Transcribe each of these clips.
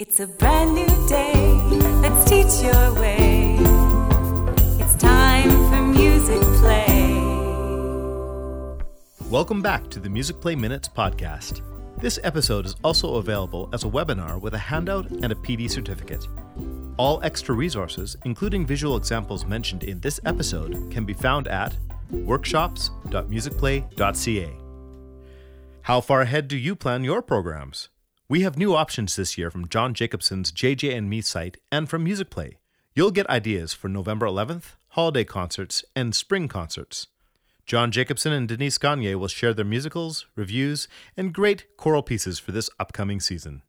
It's a brand new day. Let's teach your way. It's time for Music Play. Welcome back to the Music Play Minutes podcast. This episode is also available as a webinar with a handout and a PD certificate. All extra resources, including visual examples mentioned in this episode, can be found at workshops.musicplay.ca. How far ahead do you plan your programs? We have new options this year from John Jacobson's JJ and Me site and from Music Play. You'll get ideas for November 11th, holiday concerts, and spring concerts. John Jacobson and Denise Gagne will share their musicals, revues, and great choral pieces for this upcoming season.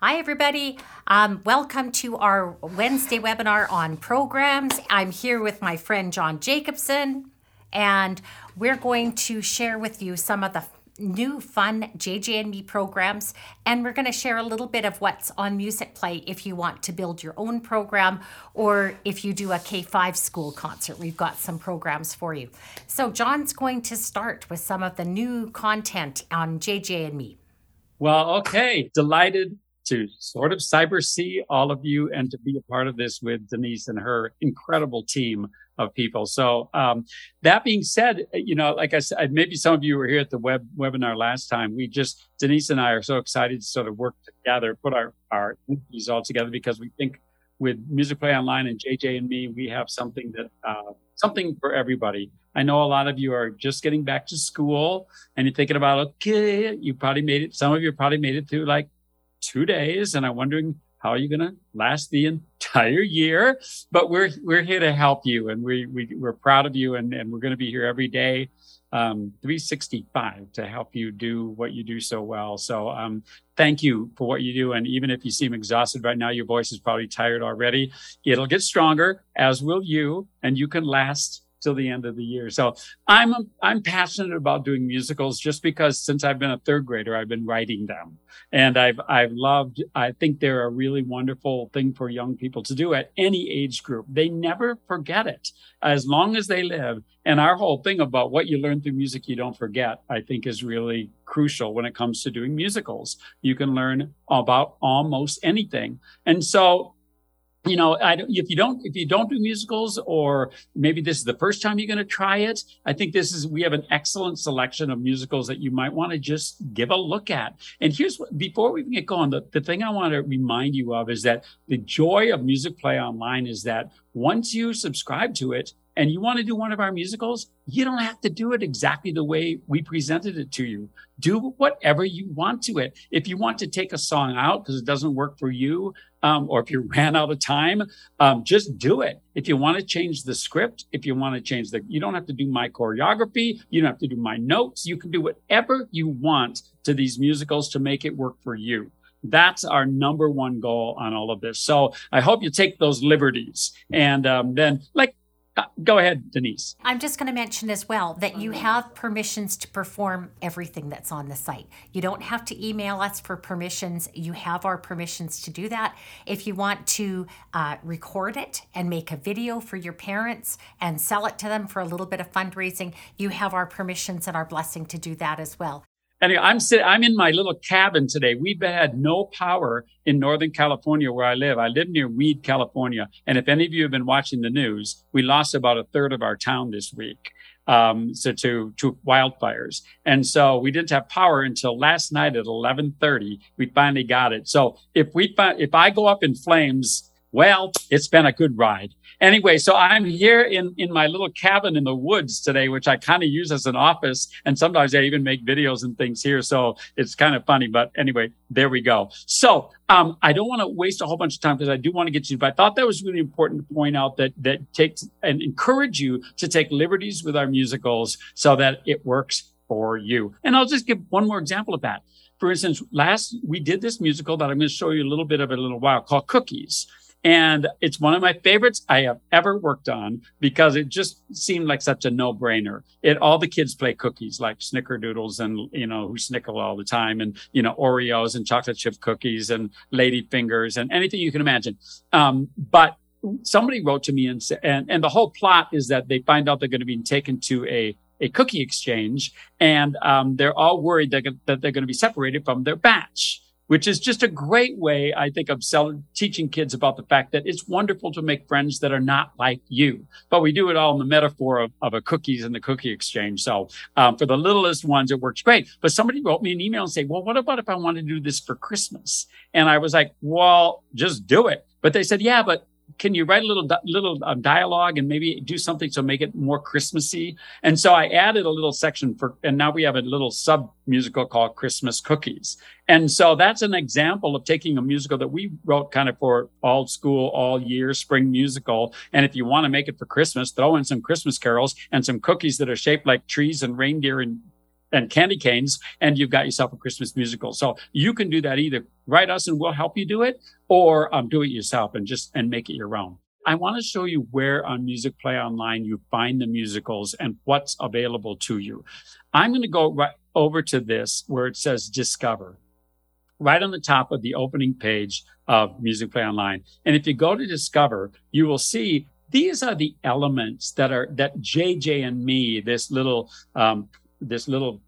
Hi, everybody. Um, welcome to our Wednesday webinar on programs. I'm here with my friend John Jacobson, and we're going to share with you some of the new fun JJ and Me programs, and we're going to share a little bit of what's on Music Play if you want to build your own program or if you do a K5 school concert. We've got some programs for you. So, John's going to start with some of the new content on JJ and Me. Well, okay. Delighted to sort of cyber see all of you and to be a part of this with Denise and her incredible team of people. So um, that being said, you know, like I said, maybe some of you were here at the web webinar last time. We just Denise and I are so excited to sort of work together, put our our entities all together because we think with Music Play Online and JJ and me, we have something that uh, something for everybody. I know a lot of you are just getting back to school and you're thinking about okay, you probably made it. Some of you probably made it through like two days, and I'm wondering how are you going to last the entire year? But we're we're here to help you, and we, we we're proud of you, and, and we're going to be here every day, um, 365 to help you do what you do so well. So um, thank you for what you do, and even if you seem exhausted right now, your voice is probably tired already. It'll get stronger, as will you, and you can last till the end of the year. So I'm I'm passionate about doing musicals just because since I've been a third grader, I've been writing them, and I've I've loved. I think they're a really wonderful thing for young people to do at any age group. They never forget it as long as they live. And our whole thing about what you learn through music you don't forget, I think, is really crucial when it comes to doing musicals. You can learn about almost anything, and so you know, I, if you don't if you don't do musicals, or maybe this is the first time you're going to try it, I think this is we have an excellent selection of musicals that you might want to just give a look at. And here's what before we get going, the, the thing I want to remind you of is that the joy of Music Play Online is that once you subscribe to it, and you want to do one of our musicals, you don't have to do it exactly the way we presented it to you. Do whatever you want to it. If you want to take a song out because it doesn't work for you, um, or if you ran out of time, um, just do it. If you want to change the script, if you want to change the, you don't have to do my choreography. You don't have to do my notes. You can do whatever you want to these musicals to make it work for you. That's our number one goal on all of this. So I hope you take those liberties. And um, then, like uh, go ahead, Denise. I'm just going to mention as well that you have permissions to perform everything that's on the site. You don't have to email us for permissions. You have our permissions to do that. If you want to uh, record it and make a video for your parents and sell it to them for a little bit of fundraising, you have our permissions and our blessing to do that as well. Anyway, I'm sitting, I'm in my little cabin today. We've had no power in Northern California where I live. I live near Weed, California. And if any of you have been watching the news, we lost about a third of our town this week. Um, so to, to wildfires. And so we didn't have power until last night at 1130. We finally got it. So if we, if I go up in flames, well, it's been a good ride. Anyway, so I'm here in, in my little cabin in the woods today, which I kind of use as an office. And sometimes I even make videos and things here. So it's kind of funny. But anyway, there we go. So um, I don't want to waste a whole bunch of time because I do want to get you. But I thought that was really important to point out that that takes and encourage you to take liberties with our musicals so that it works for you. And I'll just give one more example of that. For instance, last we did this musical that I'm going to show you a little bit of in a little while called Cookies. And it's one of my favorites I have ever worked on because it just seemed like such a no brainer. It, all the kids play cookies like snickerdoodles and, you know, who snickle all the time and, you know, Oreos and chocolate chip cookies and lady fingers and anything you can imagine. Um, but somebody wrote to me and and, and the whole plot is that they find out they're going to be taken to a, a cookie exchange and, um, they're all worried that, that they're going to be separated from their batch which is just a great way, I think, of selling, teaching kids about the fact that it's wonderful to make friends that are not like you. But we do it all in the metaphor of, of a cookies and the cookie exchange. So um, for the littlest ones, it works great. But somebody wrote me an email and say, well, what about if I want to do this for Christmas? And I was like, well, just do it. But they said, yeah, but can you write a little little um, dialogue and maybe do something to make it more Christmassy? And so I added a little section for, and now we have a little sub musical called Christmas Cookies. And so that's an example of taking a musical that we wrote kind of for all school, all year spring musical. And if you want to make it for Christmas, throw in some Christmas carols and some cookies that are shaped like trees and reindeer and and candy canes, and you've got yourself a Christmas musical. So you can do that either write us and we'll help you do it, or um, do it yourself and just and make it your own. I want to show you where on Music Play Online you find the musicals and what's available to you. I'm going to go right over to this where it says Discover, right on the top of the opening page of Music Play Online. And if you go to Discover, you will see these are the elements that are that JJ and me, this little um, this little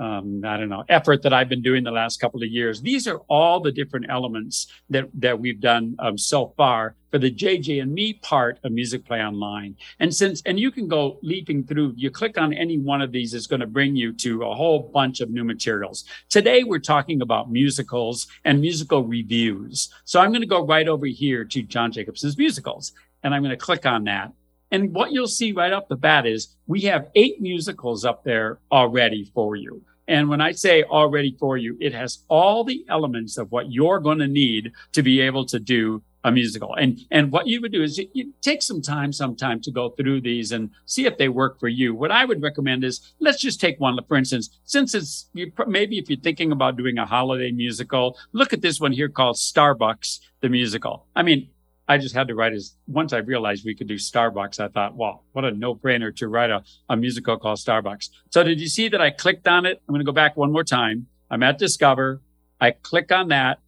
um, I don't know, effort that I've been doing the last couple of years. These are all the different elements that, that we've done um, so far for the JJ and me part of Music Play Online. And since, and you can go leaping through, you click on any one of these, it's going to bring you to a whole bunch of new materials. Today, we're talking about musicals and musical revues. So I'm going to go right over here to John Jacobson's musicals and I'm going to click on that. And what you'll see right off the bat is we have eight musicals up there already for you. And when I say already for you, it has all the elements of what you're going to need to be able to do a musical. And and what you would do is you, you, take some time sometime to go through these and see if they work for you. What I would recommend is let's just take one for instance, since it's you, maybe if you're thinking about doing a holiday musical, look at this one here called Starbucks the musical. I mean, I just had to write as once I realized we could do Starbucks, I thought, wow, what a no brainer to write a, a musical called Starbucks. So did you see that I clicked on it? I'm going to go back one more time. I'm at Discover. I click on that.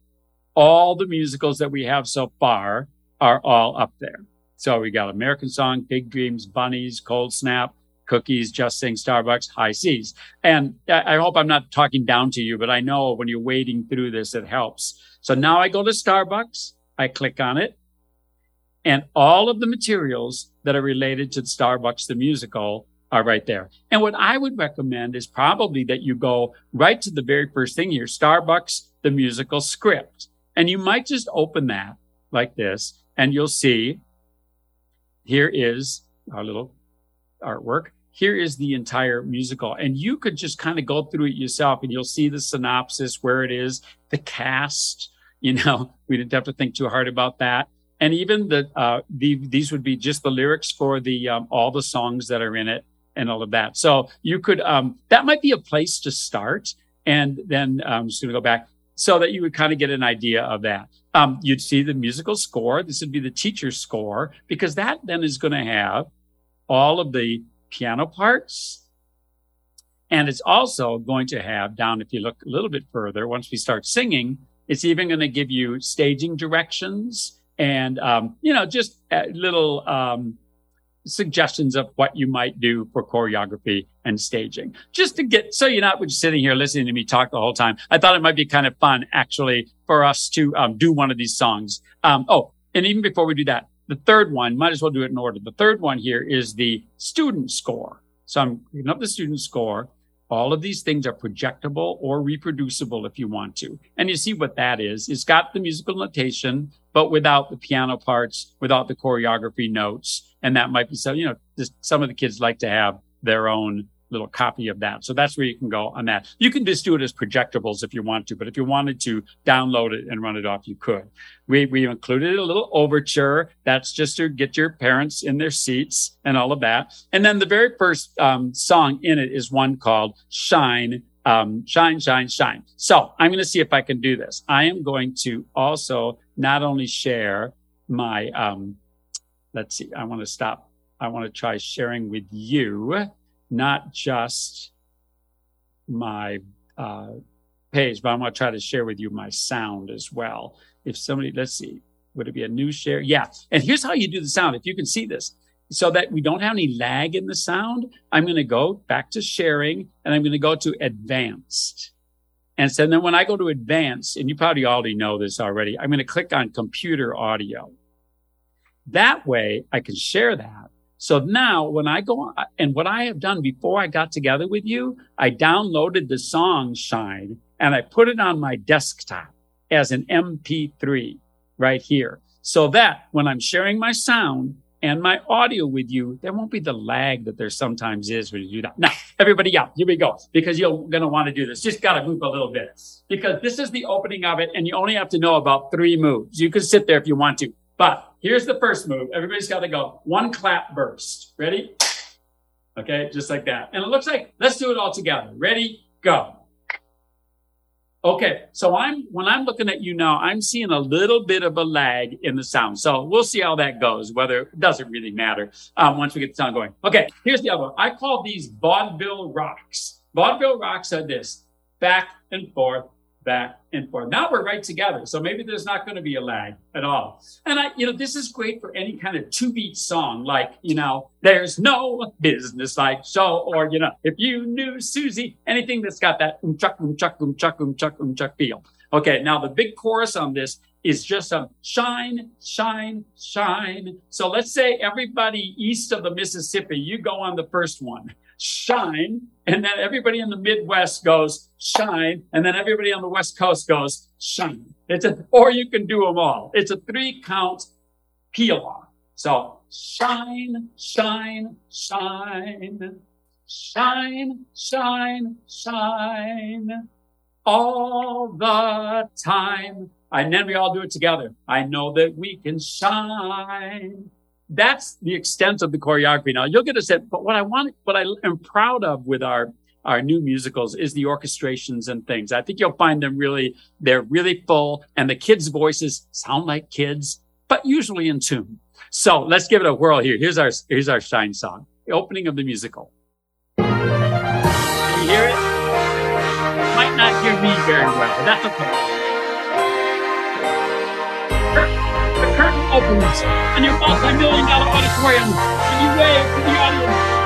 All the musicals that we have so far are all up there. So we got American Song, Big Dreams, Bunnies, Cold Snap, Cookies, Just Sing Starbucks, High Seas. And I hope I'm not talking down to you, but I know when you're wading through this, it helps. So now I go to Starbucks. I click on it and all of the materials that are related to Starbucks the musical are right there. And what I would recommend is probably that you go right to the very first thing here, Starbucks the musical script. And you might just open that like this and you'll see here is our little artwork. Here is the entire musical. And you could just kind of go through it yourself and you'll see the synopsis, where it is, the cast. You know, we didn't have to think too hard about that and even the, uh, the these would be just the lyrics for the um, all the songs that are in it and all of that. So you could um, that might be a place to start, and then I'm um, just going to go back so that you would kind of get an idea of that. Um, you'd see the musical score. This would be the teacher's score because that then is going to have all of the piano parts. And it's also going to have down, if you look a little bit further, once we start singing, it's even going to give you staging directions and um, you know just uh, little um, suggestions of what you might do for choreography and staging. Just to get so you're not just sitting here listening to me talk the whole time. I thought it might be kind of fun actually for us to um, do one of these songs. Um, oh and even before we do that the third one might as well do it in order. The third one here is the student score. So i'm picking up the student score. All of these things are projectable or reproducible if you want to. And you see what that is. It's got the musical notation, but without the piano parts, without the choreography notes. And that might be so, you know, just some of the kids like to have their own little copy of that. So that's where you can go on that. You can just do it as projectables if you want to, but if you wanted to download it and run it off, you could. We, we included a little overture. That's just to get your parents in their seats and all of that. And then the very first um, song in it is one called Shine. Um, shine, shine, shine. So I'm going to see if I can do this. I am going to also not only share my, um, let's see, I want to stop. I want to try sharing with you not just my uh, page, but I'm going to try to share with you my sound as well. If somebody, let's see, would it be a new share? Yeah. And here's how you do the sound. If you can see this, so that we don't have any lag in the sound, I'm going to go back to sharing and I'm going to go to advanced. And so then when I go to advanced, and you probably already know this already, I'm going to click on computer audio. That way I can share that. So now when I go on, and what I have done before I got together with you, I downloaded the song Shine and I put it on my desktop as an MP3 right here. So that when I'm sharing my sound, and my audio with you, there won't be the lag that there sometimes is when you do that. Now, everybody out, here we go, because you're going to want to do this. Just got to move a little bit because this is the opening of it and you only have to know about three moves. You can sit there if you want to, but here's the first move. Everybody's got to go one clap burst. Ready? Okay. Just like that. And it looks like, let's do it all together. Ready? Go. Okay, so I'm when I'm looking at you now, I'm seeing a little bit of a lag in the sound. So we'll see how that goes. Whether it doesn't really matter um, once we get the sound going. Okay, here's the other one. I call these vaudeville rocks. Vaudeville rocks are this back and forth, back and forth. Now we're right together. So maybe there's not going to be a lag at all. And I, you know, this is great for any kind of two beat song, like, you know, there's no business like so, or, you know, if you knew Susie, anything that's got that um chuck, um chuck, um chuck, um chuck, um chuck feel. Okay. Now the big chorus on this is just a shine, shine, shine. So let's say everybody east of the Mississippi, you go on the first one shine. And then everybody in the Midwest goes shine. And then everybody on the West Coast goes shine. It's a, or you can do them all. It's a three count peel off. So shine, shine, shine, shine, shine, shine all the time. And then we all do it together. I know that we can shine that's the extent of the choreography. Now you'll get a sense, but what I want, what I am proud of with our our new musicals is the orchestrations and things. I think you'll find them really, they're really full and the kids' voices sound like kids, but usually in tune. So let's give it a whirl here. Here's our, here's our shine song, the opening of the musical. You hear it? Might not hear me very well, but that's okay. Opens and your multi-million dollar auditorium and you wave to the audience.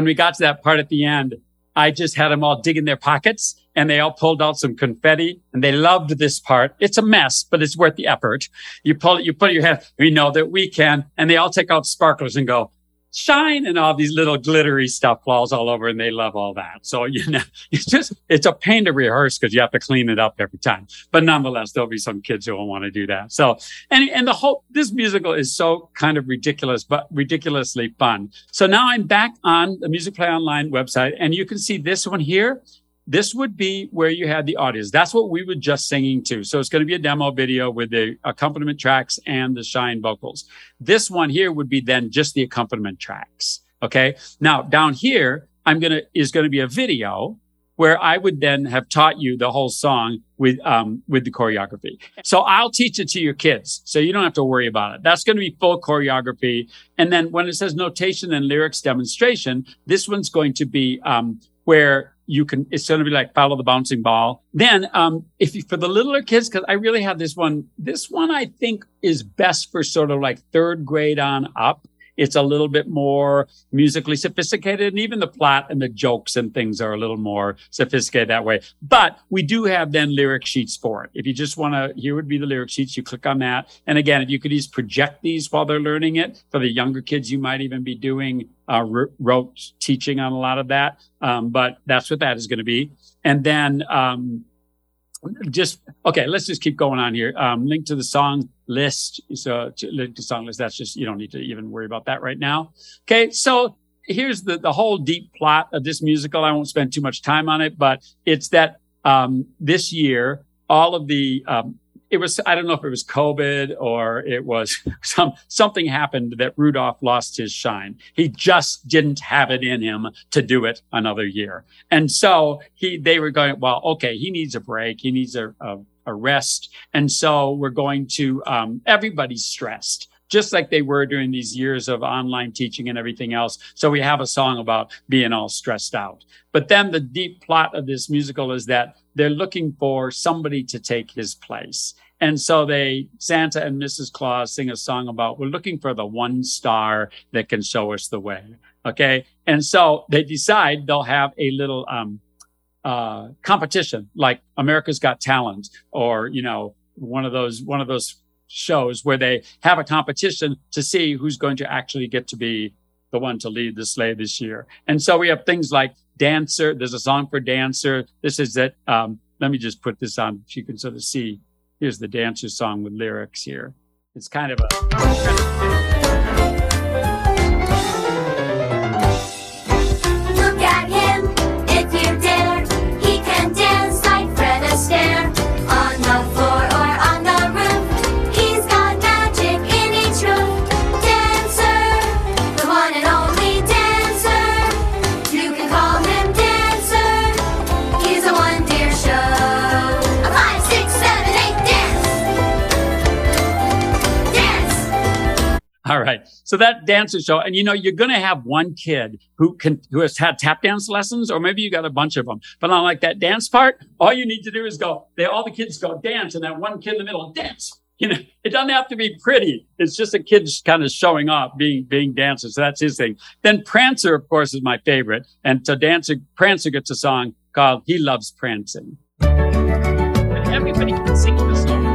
When we got to that part at the end, I just had them all dig in their pockets and they all pulled out some confetti and they loved this part. It's a mess, but it's worth the effort. You pull it, you put your head, we know that we can. And they all take out sparklers and go, shine and all these little glittery stuff falls all over and they love all that. So, you know, it's just, it's a pain to rehearse because you have to clean it up every time. But nonetheless, there'll be some kids who will want to do that. So, and, and the whole, this musical is so kind of ridiculous, but ridiculously fun. So now I'm back on the Music Play Online website and you can see this one here this would be where you had the audience. That's what we were just singing to. So it's going to be a demo video with the accompaniment tracks and the shine vocals. This one here would be then just the accompaniment tracks. Okay. Now down here, I'm going to, is going to be a video where I would then have taught you the whole song with, um, with the choreography. So I'll teach it to your kids. So you don't have to worry about it. That's going to be full choreography. And then when it says notation and lyrics demonstration, this one's going to be, um, where you can, it's going to be like follow the bouncing ball. Then, um, if you, for the littler kids, cause I really have this one, this one I think is best for sort of like third grade on up it's a little bit more musically sophisticated and even the plot and the jokes and things are a little more sophisticated that way. But we do have then lyric sheets for it. If you just want to, here would be the lyric sheets. You click on that. And again, if you could just project these while they're learning it for the younger kids, you might even be doing uh, rote teaching on a lot of that. Um, but that's what that is going to be. And then, um, just okay let's just keep going on here. Um, link to the song list. So link to song list that's just you don't need to even worry about that right now. Okay so here's the the whole deep plot of this musical. I won't spend too much time on it but it's that um, this year all of the um, it was I don't know if it was COVID or it was some something happened that Rudolph lost his shine. He just didn't have it in him to do it another year. And so he they were going, well, okay, he needs a break. He needs a, a, a rest. And so we're going to um, everybody's stressed just like they were during these years of online teaching and everything else. So we have a song about being all stressed out. But then the deep plot of this musical is that they're looking for somebody to take his place. And so they, Santa and Mrs. Claus sing a song about, we're looking for the one star that can show us the way. Okay. And so they decide they'll have a little, um, uh, competition like America's Got Talent or, you know, one of those, one of those shows where they have a competition to see who's going to actually get to be the one to lead the sleigh this year. And so we have things like Dancer. There's a song for Dancer. This is that. Um, let me just put this on so you can sort of see. Here's the Dancer song with lyrics here. It's kind of a. So that dancer show, and you know, you're going to have one kid who can, who has had tap dance lessons, or maybe you got a bunch of them. But on like that dance part, all you need to do is go, they, all the kids go dance, and that one kid in the middle dance. You know, it doesn't have to be pretty. It's just a kid just kind of showing off, being, being dancers. So that's his thing. Then Prancer, of course, is my favorite. And so Dancer, Prancer gets a song called He Loves Prancing. And everybody can sing the song.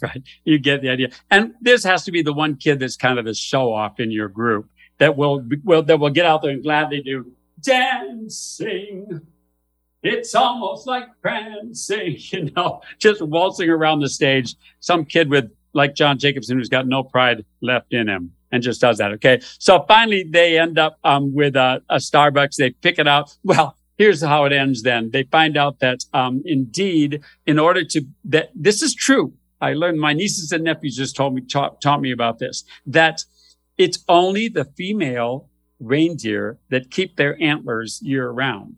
right? You get the idea. And this has to be the one kid that's kind of a show off in your group that will, will that will get out there and gladly do dancing. It's almost like prancing, you know, just waltzing around the stage. Some kid with like John Jacobson who's got no pride left in him and just does that. Okay. So finally they end up um, with a, a Starbucks. They pick it up. Well, here's how it ends then. They find out that um, indeed, in order to, that this is true. I learned my nieces and nephews just told me, taught, taught me about this, that it's only the female reindeer that keep their antlers year round.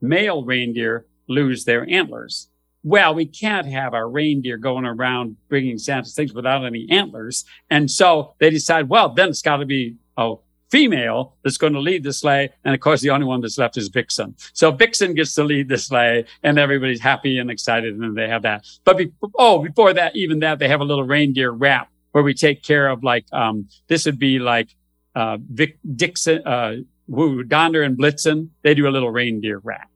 Male reindeer lose their antlers. Well, we can't have our reindeer going around bringing Santa's things without any antlers. And so they decide, well, then it's got to be a female that's going to lead the sleigh. And of course, the only one that's left is Vixen. So Vixen gets to lead the sleigh and everybody's happy and excited. And they have that. But be- oh, before that, even that, they have a little reindeer rap where we take care of like, um, this would be like, uh, Vic Dixon, uh, Donder and Blitzen. They do a little reindeer rap.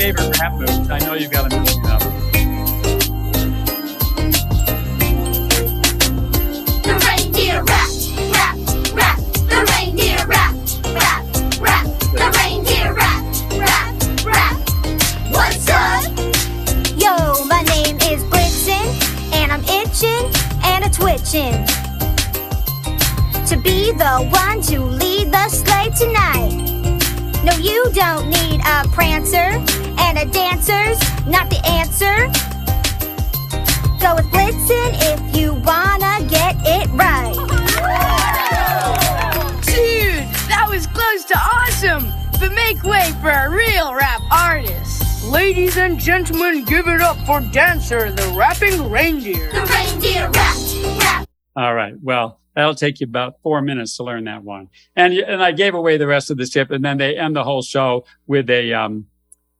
Favorite rap moves. I know you've got a million of them. The reindeer rap, rap, rap. The reindeer rap, rap, rap. The reindeer rap, rap, rap. What's up? Yo, my name is and I'm itching and twitching to be the one to lead the sleigh tonight. No, you don't a prancer, and a dancer's not the answer. Go with Blitzen if you wanna get it right. Dude, that was close to awesome! But make way for a real rap artist. Ladies and gentlemen, give it up for Dancer, the rapping reindeer. The reindeer rap, rap. All right. Well, that'll take you about four minutes to learn that one. And and I gave away the rest of the tip, and then they end the whole show with a um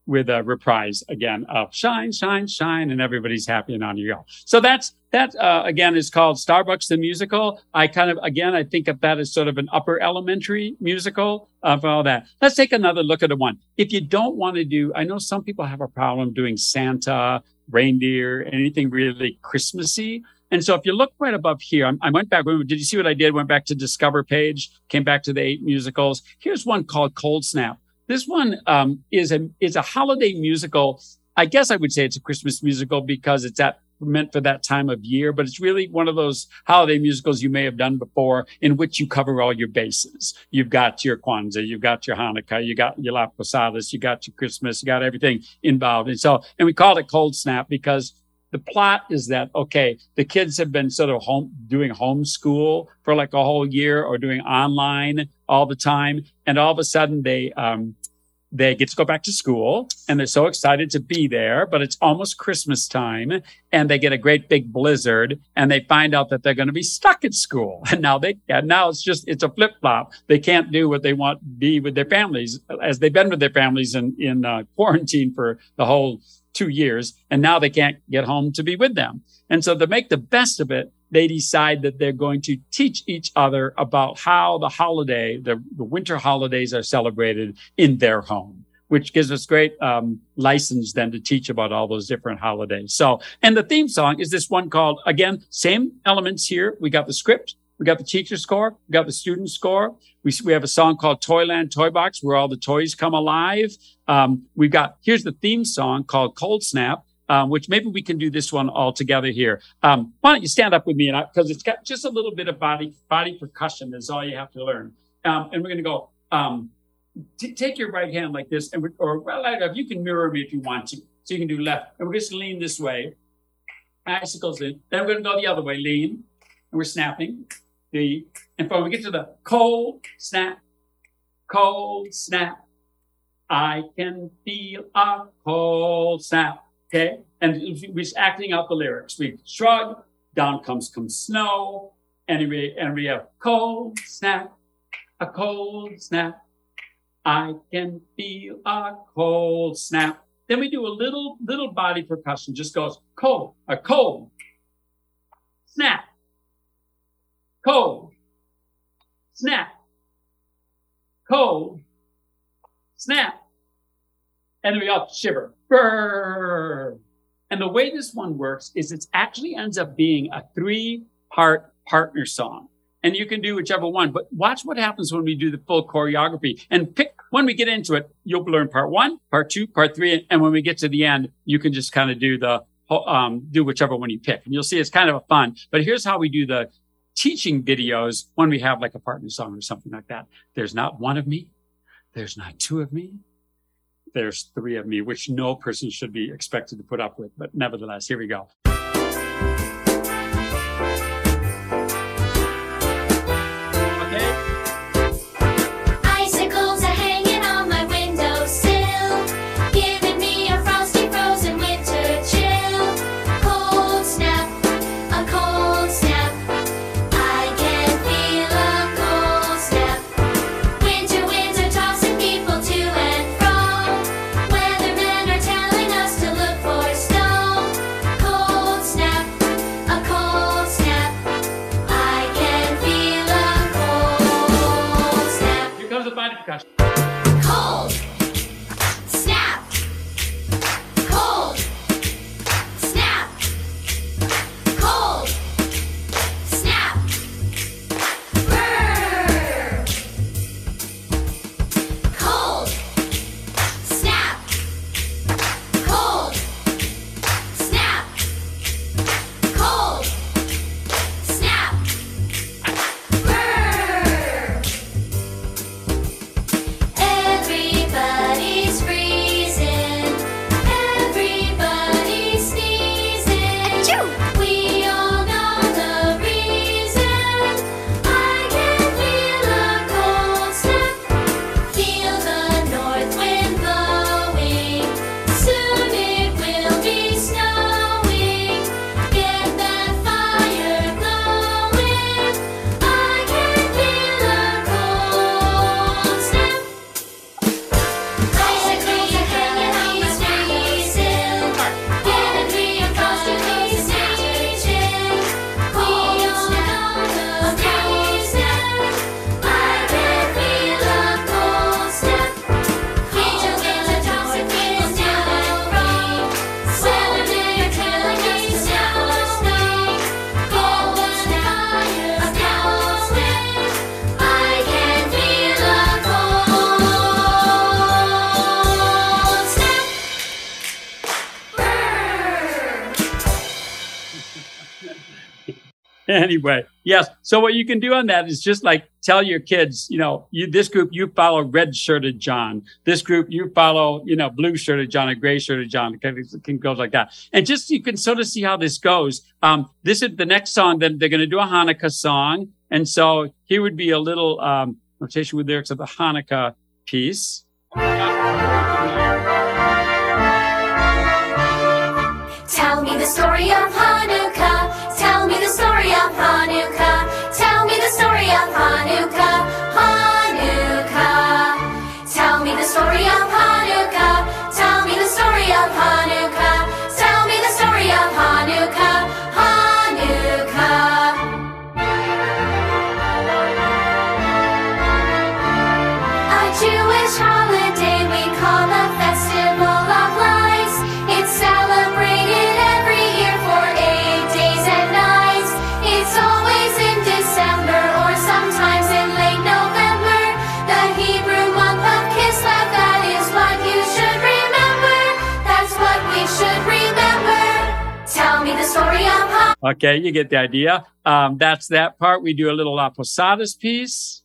with a reprise again of "Shine, Shine, Shine," and everybody's happy and on you go. So that's that uh, again is called Starbucks the musical. I kind of again I think of that as sort of an upper elementary musical of all that. Let's take another look at the one. If you don't want to do, I know some people have a problem doing Santa, reindeer, anything really Christmassy. And so if you look right above here, I, I went back. Did you see what I did? Went back to Discover page, came back to the eight musicals. Here's one called Cold Snap. This one um, is a is a holiday musical. I guess I would say it's a Christmas musical because it's that meant for that time of year, but it's really one of those holiday musicals you may have done before in which you cover all your bases. You've got your Kwanzaa, you've got your Hanukkah, you got your La Posadas, you got your Christmas, you got everything involved. And so, and we called it Cold Snap because the plot is that okay the kids have been sort of home doing homeschool for like a whole year or doing online all the time. And all of a sudden they um they get to go back to school and they're so excited to be there but it's almost christmas time and they get a great big blizzard and they find out that they're going to be stuck at school. And now they and now it's just it's a flip-flop. They can't do what they want to be with their families as they've been with their families in in uh, quarantine for the whole two years and now they can't get home to be with them. And so to make the best of it, they decide that they're going to teach each other about how the holiday, the, the winter holidays are celebrated in their home, which gives us great um, license then to teach about all those different holidays. So, and the theme song is this one called, again, same elements here. We got the script, we got the teacher score. We got the student score. We, we have a song called Toyland Toy Box where all the toys come alive. Um, we've got, here's the theme song called Cold Snap. Um, which maybe we can do this one all together here. Um, why don't you stand up with me? Because it's got just a little bit of body body percussion is all you have to learn. Um, and we're going to go. Um, t- take your right hand like this, and or well, you can mirror me if you want to. So you can do left, and we're just lean this way. Icicles in. Then we're going to go the other way. Lean, and we're snapping the, and when we get to the cold snap, cold snap, I can feel a cold snap. Okay. And we're acting out the lyrics. We shrug, down comes comes snow, and we, and we have cold snap, a cold snap. I can feel a cold snap. Then we do a little, little body percussion, just goes cold, a cold snap, cold, snap, cold, snap. And we all shiver. Brrr. And the way this one works is it actually ends up being a three part partner song. And you can do whichever one, but watch what happens when we do the full choreography and pick when we get into it. You'll learn part one, part two, part three. And when we get to the end, you can just kind of do the, um, do whichever one you pick. And you'll see it's kind of a fun, but here's how we do the teaching videos when we have like a partner song or something like that. There's not one of me. There's not two of me. There's three of me, which no person should be expected to put up with. But nevertheless, here we go. Anyway, yes. So what you can do on that is just like tell your kids, you know, you this group you follow red shirted John. This group you follow, you know, blue shirted John, a gray shirted John. It can, go like that, and just you can sort of see how this goes. Um, this is the next song. Then they're going to do a Hanukkah song, and so here would be a little um, notation with lyrics of the Hanukkah piece. Okay, you get the idea. Um, that's that part. We do a little La Posadas piece.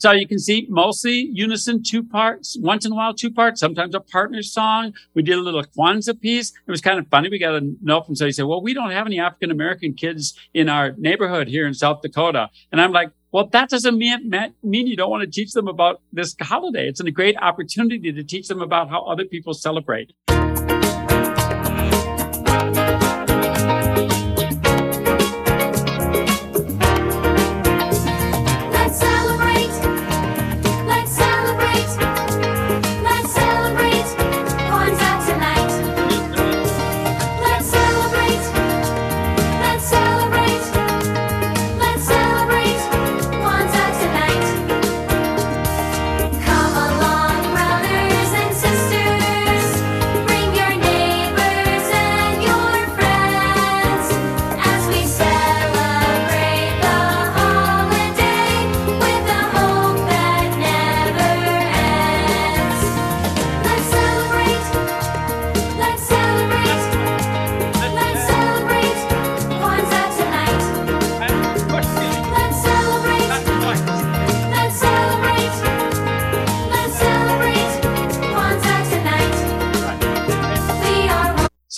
So you can see mostly unison two parts, once in a while two parts, sometimes a partner song. We did a little Kwanzaa piece. It was kind of funny. We got a note from somebody said, well, we don't have any African American kids in our neighborhood here in South Dakota. And I'm like, well, that doesn't mean, mean you don't want to teach them about this holiday. It's a great opportunity to teach them about how other people celebrate.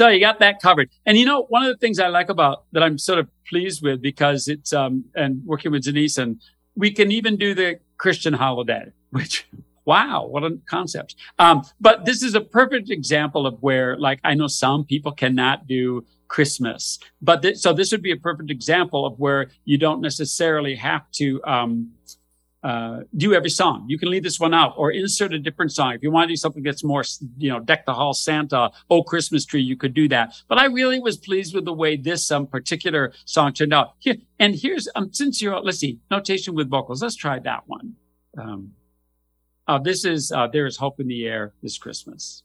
So you got that covered. And you know, one of the things I like about that I'm sort of pleased with because it's um and working with Denise and we can even do the Christian holiday, which wow, what a concept. Um, but this is a perfect example of where like I know some people cannot do Christmas, but th- so this would be a perfect example of where you don't necessarily have to um uh, do every song. You can leave this one out or insert a different song. If you want to do something that's more, you know, deck the hall Santa, oh Christmas tree, you could do that. But I really was pleased with the way this um, particular song turned out. Here and here's um, since you're let's see notation with vocals. Let's try that one. Um, uh, this is uh, there is hope in the air this Christmas.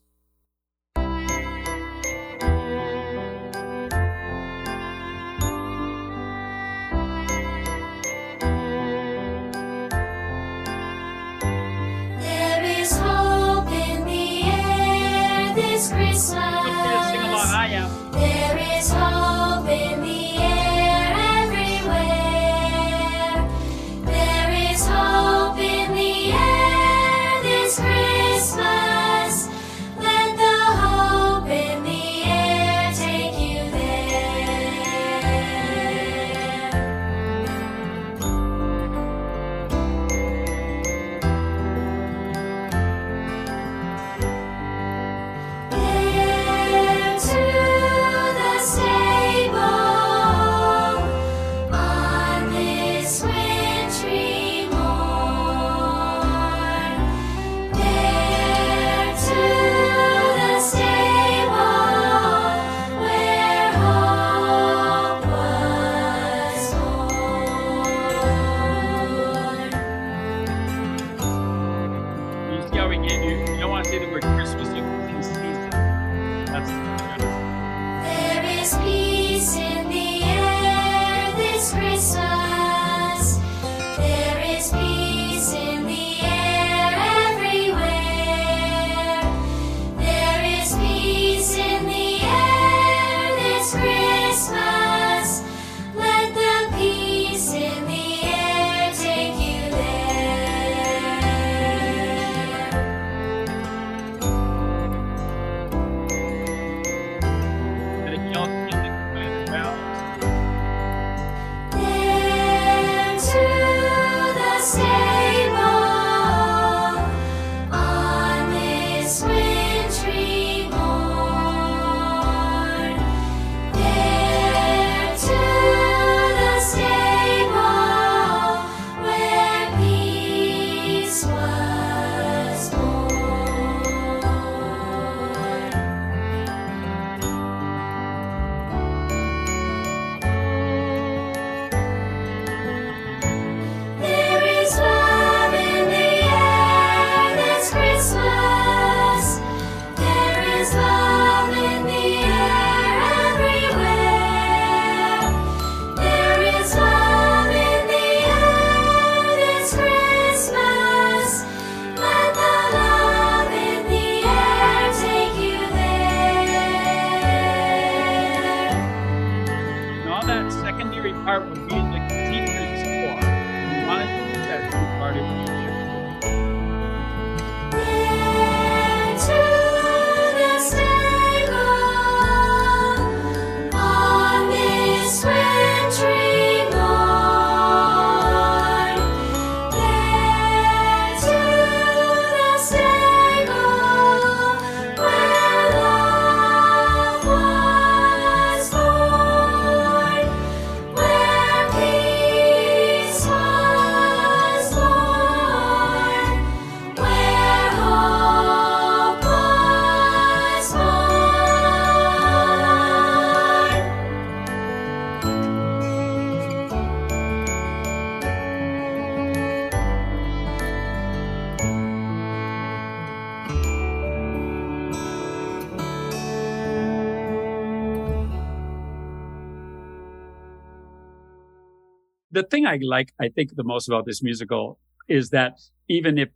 Thing I like, I think the most about this musical is that even if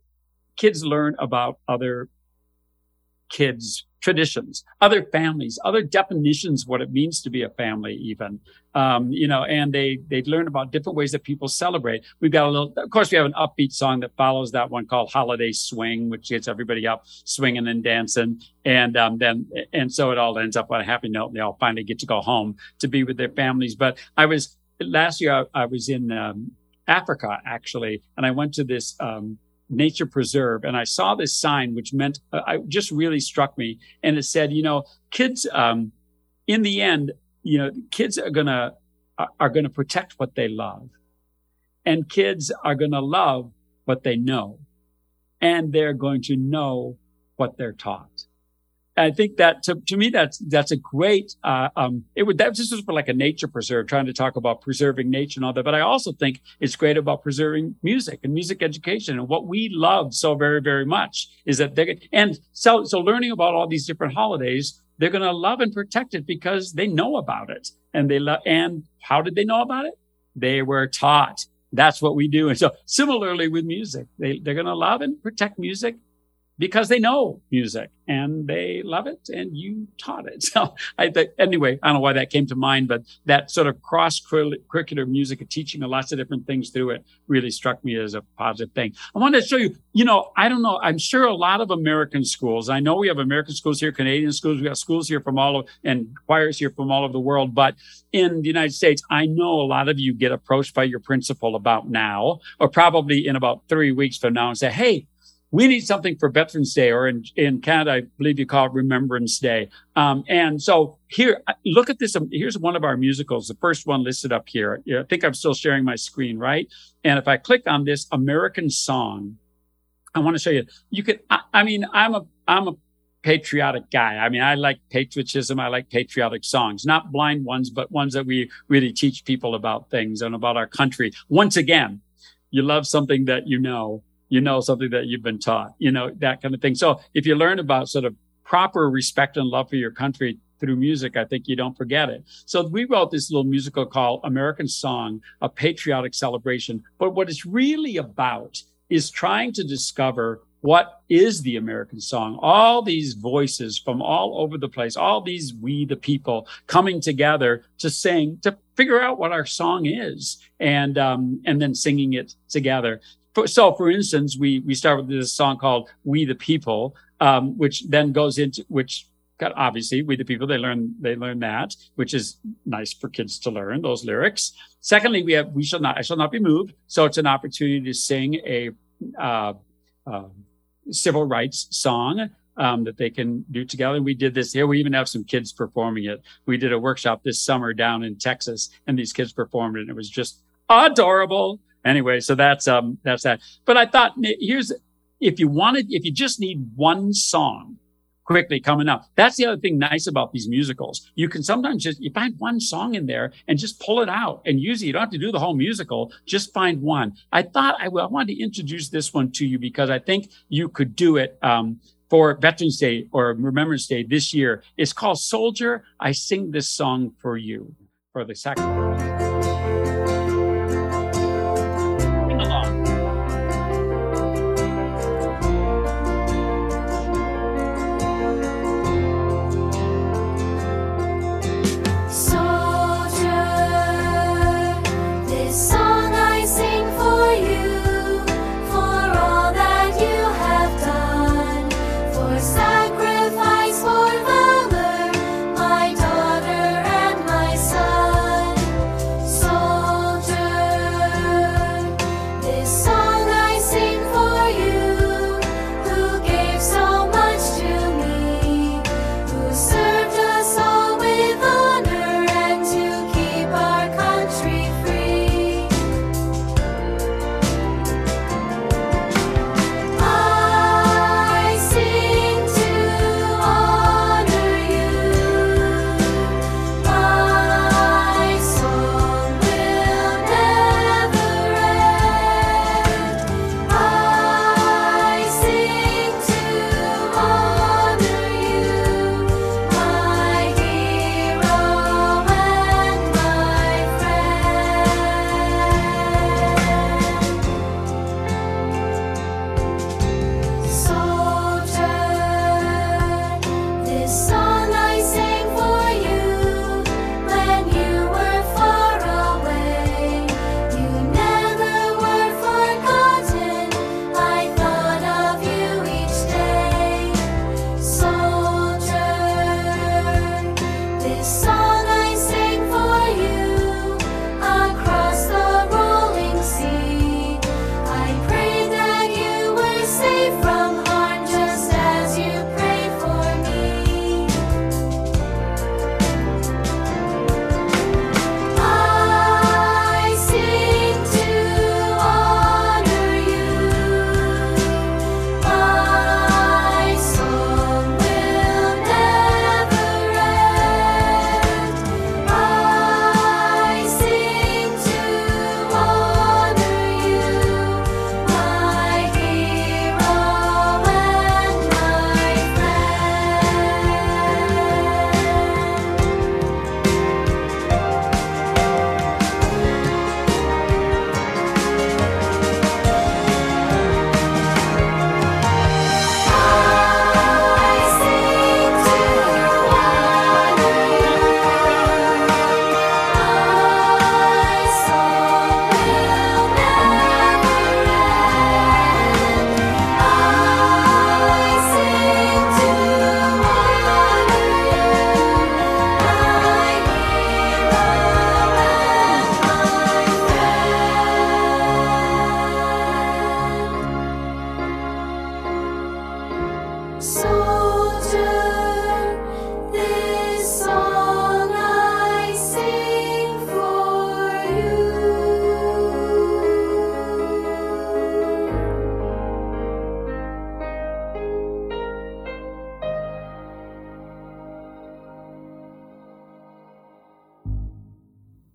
kids learn about other kids' traditions, other families, other definitions, what it means to be a family, even, um, you know, and they, they learn about different ways that people celebrate. We've got a little, of course, we have an upbeat song that follows that one called Holiday Swing, which gets everybody up swinging and dancing. And, um, then, and so it all ends up on a happy note and they all finally get to go home to be with their families. But I was, last year I, I was in, um, Africa actually, and I went to this, um, nature preserve and I saw this sign, which meant, uh, I just really struck me. And it said, you know, kids, um, in the end, you know, kids are gonna, are- gonna protect what they love and kids are gonna love what they know and they're going to know what they're taught. I think that to, to me, that's, that's a great, uh, um, it would, that just for like a nature preserve, trying to talk about preserving nature and all that. But I also think it's great about preserving music and music education. And what we love so very, very much is that they're, and so, so learning about all these different holidays, they're going to love and protect it because they know about it and they love, and how did they know about it? They were taught. That's what we do. And so similarly with music, they, they're going to love and protect music because they know music and they love it and you taught it. So I think, anyway, I don't know why that came to mind, but that sort of cross curricular music and teaching lots of different things through it really struck me as a positive thing. I wanted to show you, you know, I don't know. I'm sure a lot of American schools, I know we have American schools here, Canadian schools, we have schools here from all of, and choirs here from all over the world. But in the United States, I know a lot of you get approached by your principal about now, or probably in about three weeks from now and say, Hey, we need something for Veterans Day, or in, in Canada, I believe you call it Remembrance Day. Um, and so here, look at this. Um, Here's one of our musicals, the first one listed up here. I think I'm still sharing my screen, right? And if I click on this American song, I want to show you. You can. I, I mean, I'm a I'm a patriotic guy. I mean, I like patriotism. I like patriotic songs, not blind ones, but ones that we really teach people about things and about our country. Once again, you love something that you know you know something that you've been taught, you know, that kind of thing. So if you learn about sort of proper respect and love for your country through music, I think you don't forget it. So we wrote this little musical called American Song, a patriotic celebration. But what it's really about is trying to discover what is the American song? All these voices from all over the place, all these we the people coming together to sing, to figure out what our song is, and um, and then singing it together. So, for instance, we we start with this song called "We the People," um, which then goes into which obviously we the people they learn they learn that which is nice for kids to learn those lyrics secondly we have we shall not i shall not be moved so it's an opportunity to sing a uh, uh, civil rights song um, that they can do together. We did this here. We even have some kids performing it. We did a workshop this summer down in Texas, and these kids performed it. And it was just adorable. Anyway, so that's um that's that. But I thought here's if you wanted if you just need one song quickly coming up. That's the other thing nice about these musicals. You can sometimes just, you find one song in there and just pull it out and use it. You don't have to do the whole musical. Just find one. I thought I, I wanted to introduce this one to you because I think you could do it. Um, for Veterans Day or Remembrance Day this year. It's called Soldier. I sing this song for you for the sacrifice.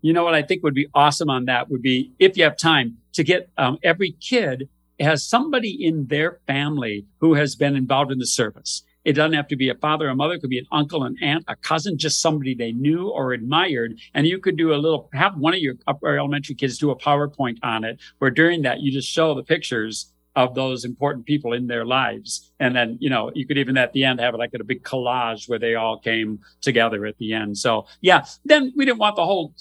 You know what I think would be awesome on that would be if you have time to get um, every kid has somebody in their family who has been involved in the service. It doesn't have to be a father or mother. It could be an uncle, an aunt, a cousin, just somebody they knew or admired. And you could do a little, have one of your upper elementary kids do a PowerPoint on it, where during that you just show the pictures of those important people in their lives. And then, you know, you could even at the end have like a big collage where they all came together at the end. So yeah, then we didn't want the whole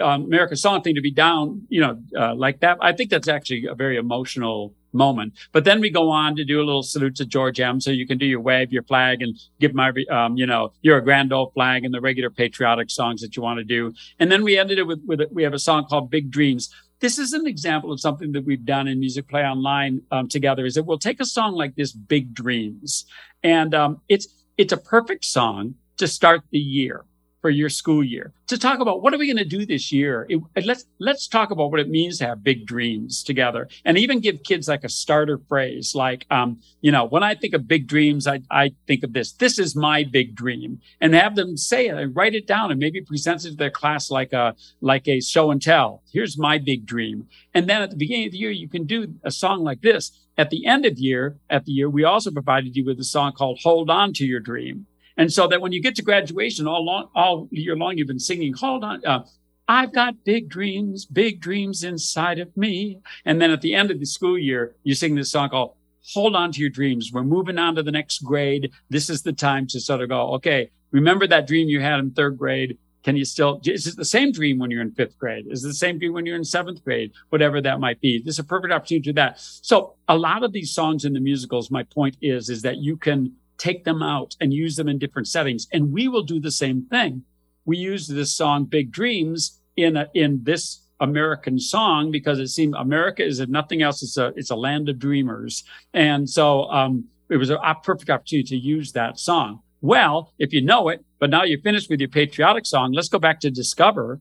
um, American song thing to be down, you know, uh, like that. I think that's actually a very emotional moment. But then we go on to do a little salute to George M. So you can do your wave, your flag, and give my, um, you know, your grand old flag and the regular patriotic songs that you want to do. And then we ended it with, with we have a song called Big Dreams this is an example of something that we've done in Music Play Online um, together. Is that we'll take a song like this, "Big Dreams," and um, it's it's a perfect song to start the year for your school year. To talk about what are we going to do this year it, let's let's talk about what it means to have big dreams together and even give kids like a starter phrase like um, you know when i think of big dreams I, I think of this. This is my big dream. And have them say it and write it down and maybe present it to their class like a like a show and tell. Here's my big dream. And then at the beginning of the year you can do a song like this. At the end of year at the year we also provided you with a song called hold on to your dream and so that when you get to graduation, all long, all year long, you've been singing, hold on, uh, I've got big dreams, big dreams inside of me. And then at the end of the school year, you sing this song called Hold On to Your Dreams. We're moving on to the next grade. This is the time to sort of go, okay, remember that dream you had in third grade. Can you still, is it the same dream when you're in fifth grade? Is it the same dream when you're in seventh grade? Whatever that might be. This is a perfect opportunity to do that. So a lot of these songs in the musicals, my point is, is that you can take them out and use them in different settings. And we will do the same thing. We use this song Big Dreams in a, in this American song because it seemed America is if nothing else, it's a it's a land of dreamers. And so um, it was a perfect opportunity to use that song. Well, if you know it, but now you're finished with your patriotic song, let's go back to Discover.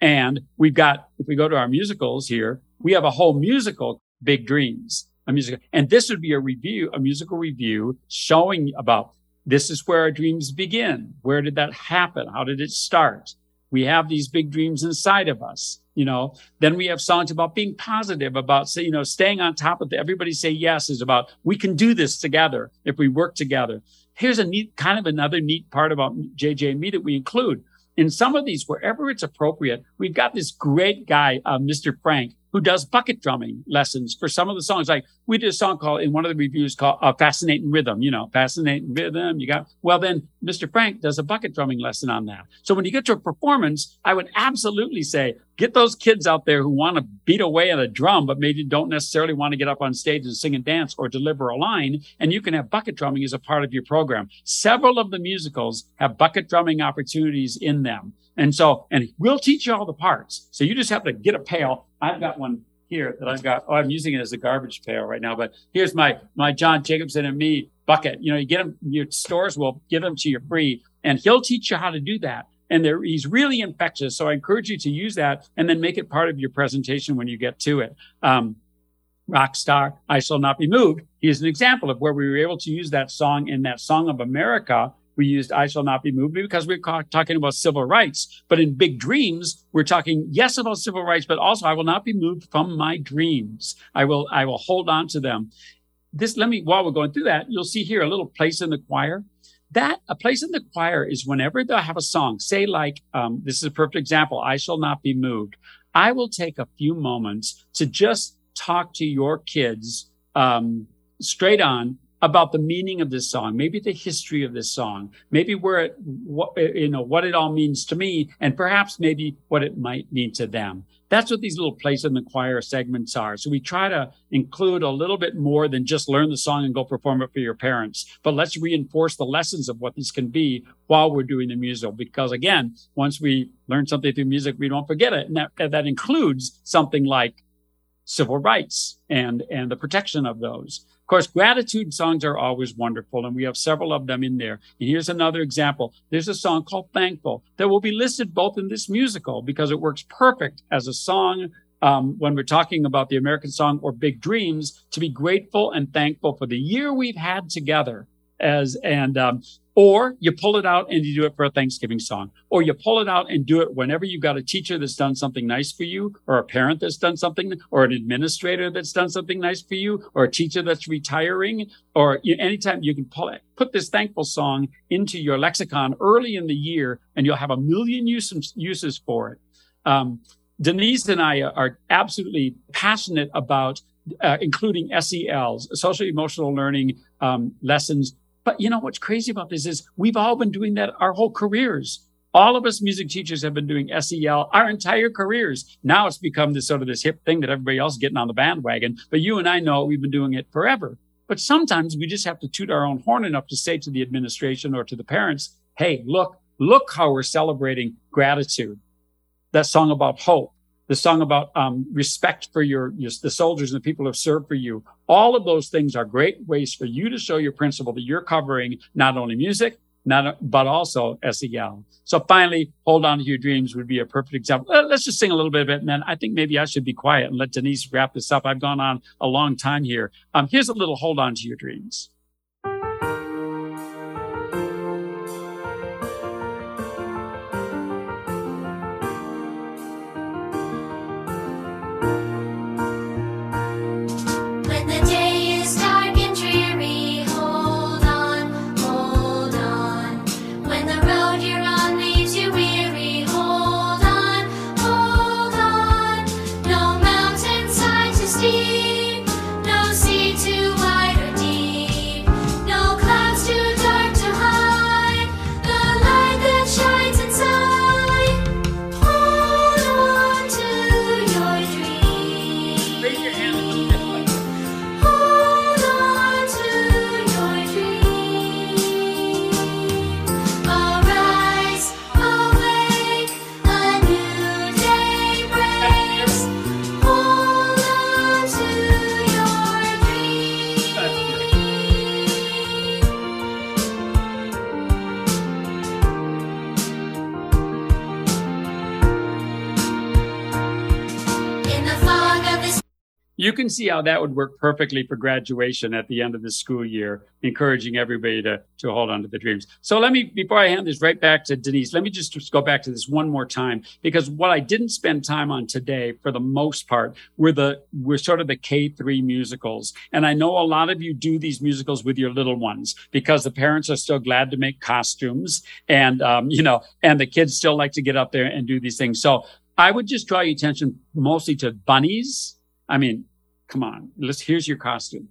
And we've got, if we go to our musicals here, we have a whole musical, Big Dreams a musical. And this would be a revue, a musical revue showing about this is where our dreams begin. Where did that happen? How did it start? We have these big dreams inside of us, you know. Then we have songs about being positive, about say, you know, staying on top of the, everybody say yes is about we can do this together if we work together. Here's a neat kind of another neat part about JJ and me that we include. In some of these, wherever it's appropriate, we've got this great guy, uh, Mr. Frank, who does bucket drumming lessons for some of the songs. Like we did a song called in one of the revues called uh, "Fascinating Rhythm." You know, fascinating rhythm. You got well. Then Mr. Frank does a bucket drumming lesson on that. So when you get to a performance, I would absolutely say get those kids out there who want to beat away at a drum, but maybe don't necessarily want to get up on stage and sing and dance or deliver a line. And you can have bucket drumming as a part of your program. Several of the musicals have bucket drumming opportunities in them. And so, and we'll teach you all the parts. So you just have to get a pail. I've got one here that I've got. Oh, I'm using it as a garbage pail right now. But here's my my John Jacobson and me bucket. You know, you get them. Your stores will give them to you free, and he'll teach you how to do that. And he's really infectious. So I encourage you to use that and then make it part of your presentation when you get to it. Um, rock star, I shall not be moved. Here's an example of where we were able to use that song in that song of America we used I Shall Not Be Moved because we're talking about civil rights. But in Big Dreams, we're talking, yes, about civil rights, but also I will not be moved from my dreams. I will, I will hold on to them. This, let me, while we're going through that, you'll see here a little place in the choir. That, a place in the choir is whenever they have a song, say like, um, this is a perfect example, I Shall Not Be Moved. I will take a few moments to just talk to your kids, um, straight on about the meaning of this song, maybe the history of this song, maybe where it, what, you know, what it all means to me, and perhaps maybe what it might mean to them. That's what these little place in the choir segments are. So we try to include a little bit more than just learn the song and go perform it for your parents, but let's reinforce the lessons of what this can be while we're doing the musical. Because again, once we learn something through music, we don't forget it. And that, that includes something like civil rights and, and the protection of those course, gratitude songs are always wonderful, and we have several of them in there. And here's another example. There's a song called Thankful that will be listed both in this musical because it works perfect as a song um, when we're talking about the American song or Big Dreams to be grateful and thankful for the year we've had together as and um, Or you pull it out and you do it for a Thanksgiving song. Or you pull it out and do it whenever you've got a teacher that's done something nice for you, or a parent that's done something, or an administrator that's done something nice for you, or a teacher that's retiring, or you, anytime you can pull it, put this thankful song into your lexicon early in the year, and you'll have a million uses, uses for it. Um, Denise and I are absolutely passionate about uh, including SELs, social emotional learning um, lessons. But you know what's crazy about this is we've all been doing that our whole careers. All of us music teachers have been doing SEL our entire careers. Now it's become this sort of this hip thing that everybody else is getting on the bandwagon. But you and I know we've been doing it forever. But sometimes we just have to toot our own horn enough to say to the administration or to the parents, hey, look, look how we're celebrating gratitude. That song about hope the song about um, respect for your, your, the soldiers and the people who have served for you. All of those things are great ways for you to show your principal that you're covering not only music, not but also SEL. So finally, hold on to your dreams would be a perfect example. Let's just sing a little bit of it, and then I think maybe I should be quiet and let Denise wrap this up. I've gone on a long time here. Um, here's a little hold on to your dreams. See how that would work perfectly for graduation at the end of the school year, encouraging everybody to, to hold on to the dreams. So let me, before I hand this right back to Denise, let me just, just go back to this one more time, because what I didn't spend time on today, for the most part, were the, were sort of the K3 musicals. And I know a lot of you do these musicals with your little ones because the parents are still glad to make costumes and, um, you know, and the kids still like to get up there and do these things. So I would just draw your attention mostly to bunnies. I mean, come on, let's, here's your costume.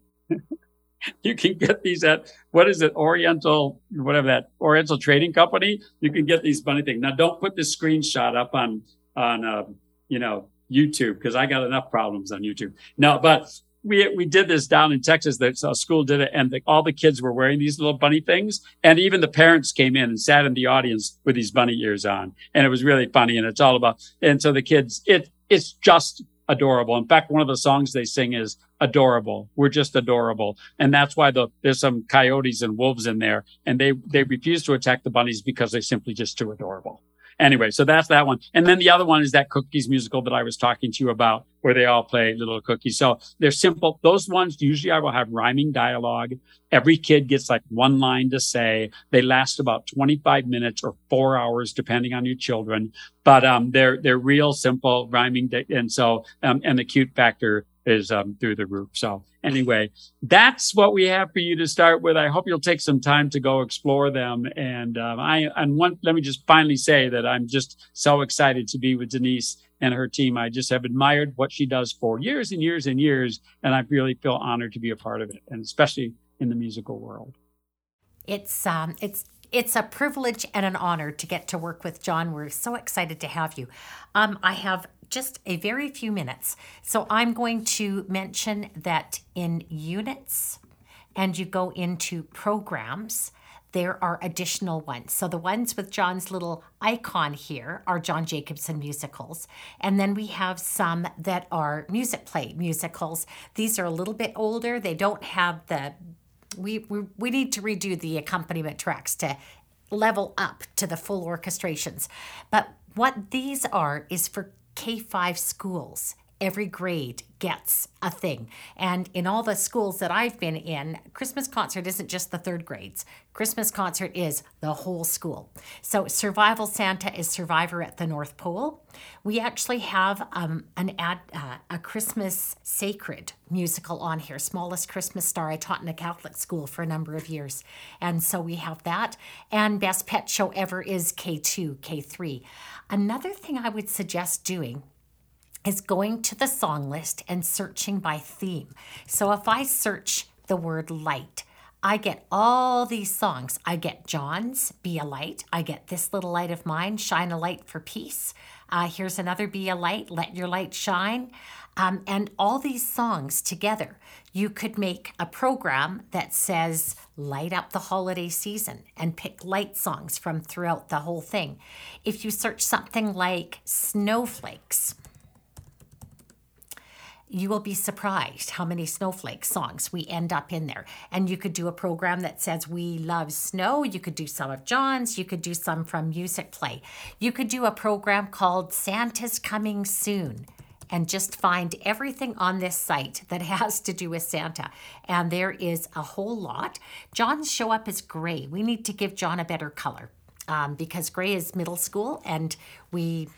you can get these at, what is it, Oriental, whatever that, Oriental Trading Company. You can get these funny things. Now, don't put this screenshot up on, on, uh, you know, YouTube because I got enough problems on YouTube. No, but we, we did this down in Texas a school did it and the, all the kids were wearing these little bunny things. And even the parents came in and sat in the audience with these bunny ears on. And it was really funny. And it's all about, and so the kids, it, it's just adorable. In fact, one of the songs they sing is adorable. We're just adorable. And that's why the, there's some coyotes and wolves in there and they, they refuse to attack the bunnies because they're simply just too adorable. Anyway, so that's that one. And then the other one is that cookies musical that I was talking to you about where they all play little cookies. So they're simple. Those ones usually I will have rhyming dialogue. Every kid gets like one line to say. They last about 25 minutes or four hours, depending on your children. But, um, they're, they're real simple rhyming. di- And so, um, and the cute factor is, um, through the roof. So anyway, that's what we have for you to start with. I hope you'll take some time to go explore them. And, um, I, and one, let me just finally say that I'm just so excited to be with Denise and her team. I just have admired what she does for years and years and years. And I really feel honored to be a part of it, and especially in the musical world. It's um, it's it's a privilege and an honor to get to work with John. We're so excited to have you. Um, I have just a very few minutes, so I'm going to mention that in units, and you go into programs. There are additional ones. So the ones with John's little icon here are John Jacobson musicals. And then we have some that are music play musicals. These are a little bit older. They don't have the we, we we need to redo the accompaniment tracks to level up to the full orchestrations. But what these are is for K5 schools. every grade gets a thing. And in all the schools that I've been in, Christmas concert isn't just the third grades. Christmas concert is the whole school. So Survival Santa is Survivor at the North Pole. We actually have um, an ad, uh, a Christmas sacred musical on here, Smallest Christmas Star. I taught in a Catholic school for a number of years. And so we have that. And Best Pet Show Ever is K2, K3. Another thing I would suggest doing is going to the song list and searching by theme. So if I search the word light, I get all these songs. I get John's Be a Light. I get This Little Light of Mine, Shine a Light for Peace. Uh, here's another Be a Light, Let Your Light Shine. Um, and all these songs together, you could make a program that says light up the holiday season and pick light songs from throughout the whole thing. If you search something like snowflakes, you will be surprised how many snowflake songs we end up in there. And you could do a program that says we love snow. You could do some of John's. You could do some from Music Play. You could do a program called Santa's Coming Soon and just find everything on this site that has to do with Santa. And there is a whole lot. John's show up as gray. We need to give John a better color. Um, because gray is middle school and we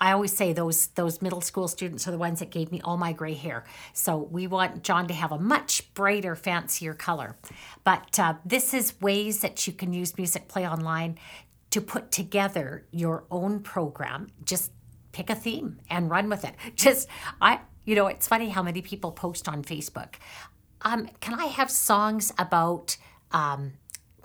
I always say those those middle school students are the ones that gave me all my gray hair. So we want John to have a much brighter, fancier color. But uh, this is ways that you can use Music Play Online to put together your own program. Just pick a theme and run with it. Just I, you know, it's funny how many people post on Facebook. Um, can I have songs about? Um,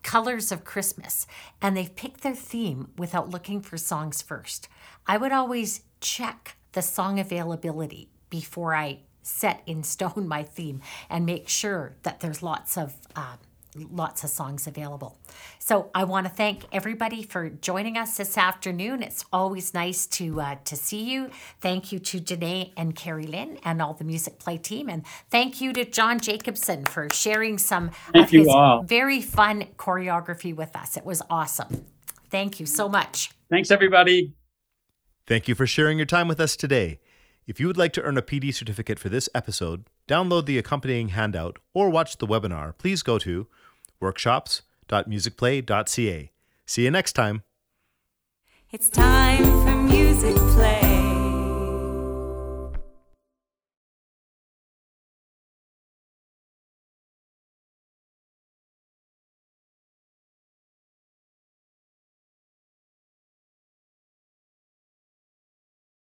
colors of Christmas, and they've picked their theme without looking for songs first. I would always check the song availability before I set in stone my theme and make sure that there's lots of uh, lots of songs available. So I want to thank everybody for joining us this afternoon. It's always nice to uh, to see you. Thank you to Janae and Carrie Lynn and all the Music Play team, and thank you to John Jacobson for sharing some Thank of you his all. very fun choreography with us. It was awesome. Thank you so much. Thanks, everybody. Thank you for sharing your time with us today. If you would like to earn a PD certificate for this episode, download the accompanying handout, or watch the webinar, please go to workshops.musicplay.ca. See you next time. It's time for music play.